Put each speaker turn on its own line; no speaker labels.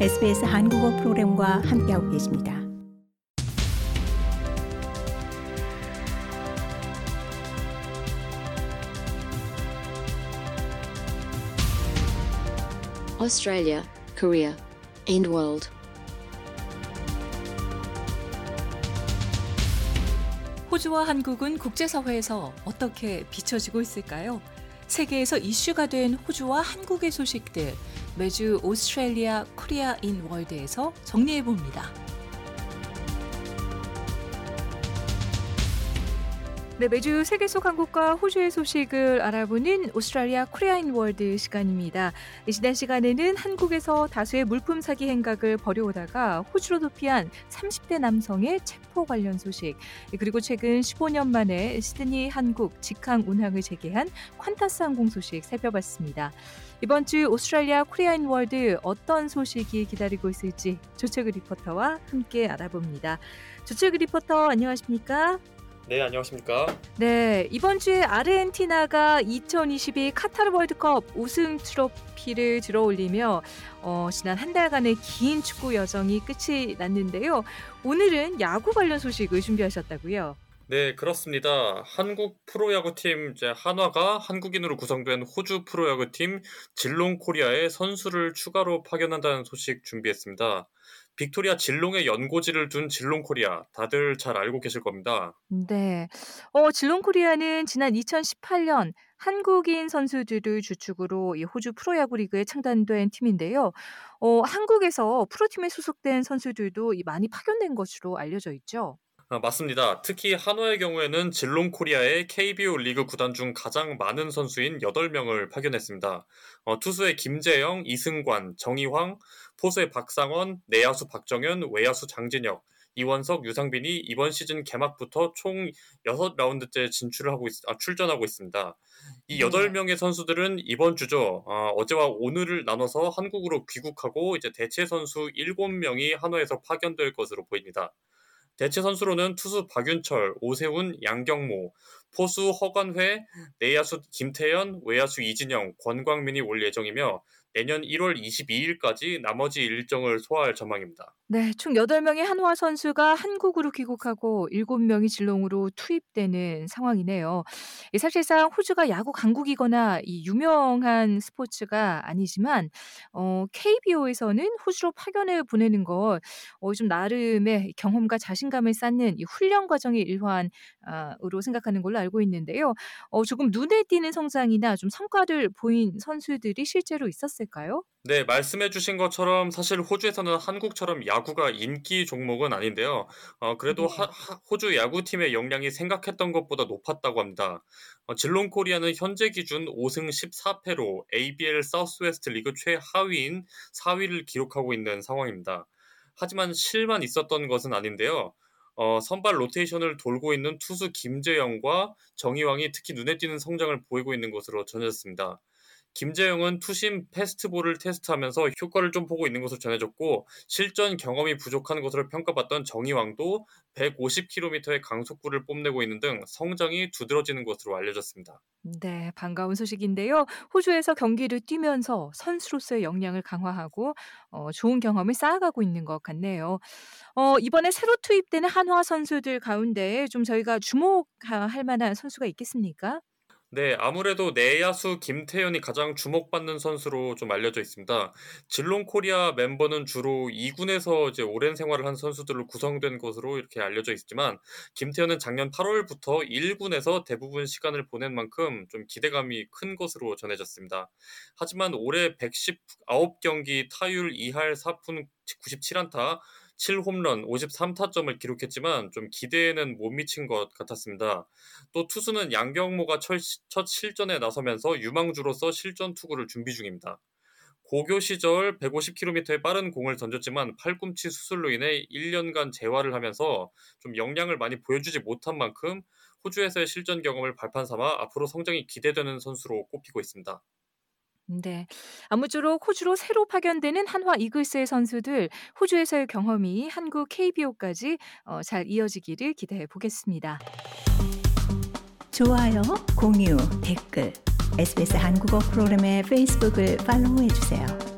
SBS 한국어 프로그램과 함께하고 계십니다.
Australia, Korea, and world.
호주와 한국은 국제사회에서 어떻게 비춰지고 있을까요? 세계에서 이슈가 된 호주와 한국의 소식들 매주 Australia Korea in World에서 정리해 봅니다. 네, 매주 세계 속 한국과 호주의 소식을 알아보는 Australia Korea in World 시간입니다. 지난 시간에는 한국에서 다수의 물품 사기 행각을 벌여오다가 호주로 도피한 30대 남성의 체포 관련 소식, 그리고 최근 15년 만에 시드니 한국 직항 운항을 재개한 퀀타스 항공 소식 살펴봤습니다. 이번 주 Australia Korea in World 어떤 소식이 기다리고 있을지 조철그 리포터와 함께 알아봅니다. 조철그 리포터 안녕하십니까?
네, 안녕하십니까?
네, 이번 주에 아르헨티나가 2022 카타르 월드컵 우승 트로피를 들어 올리며 어, 지난 한 달간의 긴 축구 여정이 끝이 났는데요. 오늘은 야구 관련 소식을 준비하셨다고요?
네, 그렇습니다. 한국 프로야구팀 이제 한화가 한국인으로 구성된 호주 프로야구팀 질롱 코리아에 선수를 추가로 파견한다는 소식 준비했습니다. 빅토리아 질롱에 연고지를 둔 질롱 코리아 다들 잘 알고 계실 겁니다.
네. 어, 질롱 코리아는 지난 2018년 한국인 선수들을 주축으로 이 호주 프로야구 리그에 창단된 팀인데요. 어, 한국에서 프로팀에 소속된 선수들도 많이 파견된 것으로 알려져 있죠.
아, 맞습니다. 특히 한화의 경우에는 질롱 코리아의 KBO 리그 구단 중 가장 많은 선수인 8명을 파견했습니다. 어, 투수의 김재영, 이승관, 정이황, 포수의 박상원, 내야수 박정현, 외야수 장진혁, 이원석, 유상빈이 이번 시즌 개막부터 총 6라운드째 진출을 하고 있, 아, 출전하고 있습니다. 이 8명의 선수들은 이번 주죠. 어, 어제와 오늘을 나눠서 한국으로 귀국하고 이제 대체 선수 7명이 한화에서 파견될 것으로 보입니다. 대체 선수로는 투수 박윤철, 오세훈, 양경모, 포수 허관회, 내야수 김태현, 외야수 이진영, 권광민이 올 예정이며 내년 1월 22일까지 나머지 일정을 소화할 전망입니다.
네, 총 8명의 한화 선수가 한국으로 귀국하고 7명이 질롱으로 투입되는 상황이네요. 사실상 호주가 야구 강국이거나 이 유명한 스포츠가 아니지만 어, KBO에서는 호주로 파견을 보내는 것좀 어, 나름의 경험과 자신감을 쌓는 이 훈련 과정의 일환으로 생각하는 걸로 알고 있는데요. 어, 조금 눈에 띄는 성장이나 좀 성과를 보인 선수들이 실제로 있었 을까요?
네, 말씀해 주신 것처럼 사실 호주에서는 한국처럼 야구가 인기 종목은 아닌데요. 어, 그래도 하, 호주 야구팀의 역량이 생각했던 것보다 높았다고 합니다. 어, 질롱 코리아는 현재 기준 5승 14패로 ABL 사우스웨스트 리그 최하위인 4위를 기록하고 있는 상황입니다. 하지만 실만 있었던 것은 아닌데요. 어, 선발 로테이션을 돌고 있는 투수 김재영과 정희왕이 특히 눈에 띄는 성장을 보이고 있는 것으로 전해졌습니다. 김재영은 투심 패스트볼을 테스트하면서 효과를 좀 보고 있는 것으로 전해졌고 실전 경험이 부족한 것으로 평가받던 정희왕도 150km의 강속구를 뽐내고 있는 등 성장이 두드러지는 것으로 알려졌습니다.
네, 반가운 소식인데요. 호주에서 경기를 뛰면서 선수로서의 역량을 강화하고 어, 좋은 경험을 쌓아가고 있는 것 같네요. 어, 이번에 새로 투입되는 한화 선수들 가운데 좀 저희가 주목할 만한 선수가 있겠습니까?
네, 아무래도 내야수 김태현이 가장 주목받는 선수로 좀 알려져 있습니다. 질롱 코리아 멤버는 주로 2군에서 이제 오랜 생활을 한 선수들로 구성된 것으로 이렇게 알려져 있지만 김태현은 작년 8월부터 1군에서 대부분 시간을 보낸 만큼 좀 기대감이 큰 것으로 전해졌습니다. 하지만 올해 119경기 타율 2할 4푼 97안타 7홈런 53타점을 기록했지만 좀 기대에는 못 미친 것 같았습니다. 또 투수는 양경모가 첫 실전에 나서면서 유망주로서 실전 투구를 준비 중입니다. 고교 시절 150km의 빠른 공을 던졌지만 팔꿈치 수술로 인해 1년간 재활을 하면서 좀 역량을 많이 보여주지 못한 만큼 호주에서의 실전 경험을 발판 삼아 앞으로 성장이 기대되는 선수로 꼽히고 있습니다.
네. 아무쪼록 호주로 새로 파견되는 한화 이글스의 선수들 호주에서의 경험이 한국 KBO까지 어, 잘 이어지기를 기대해 보겠습니다.
좋아요, 공유, 댓글, SBS 한국어 프로그램의 페이스북을 팔로우해 주세요.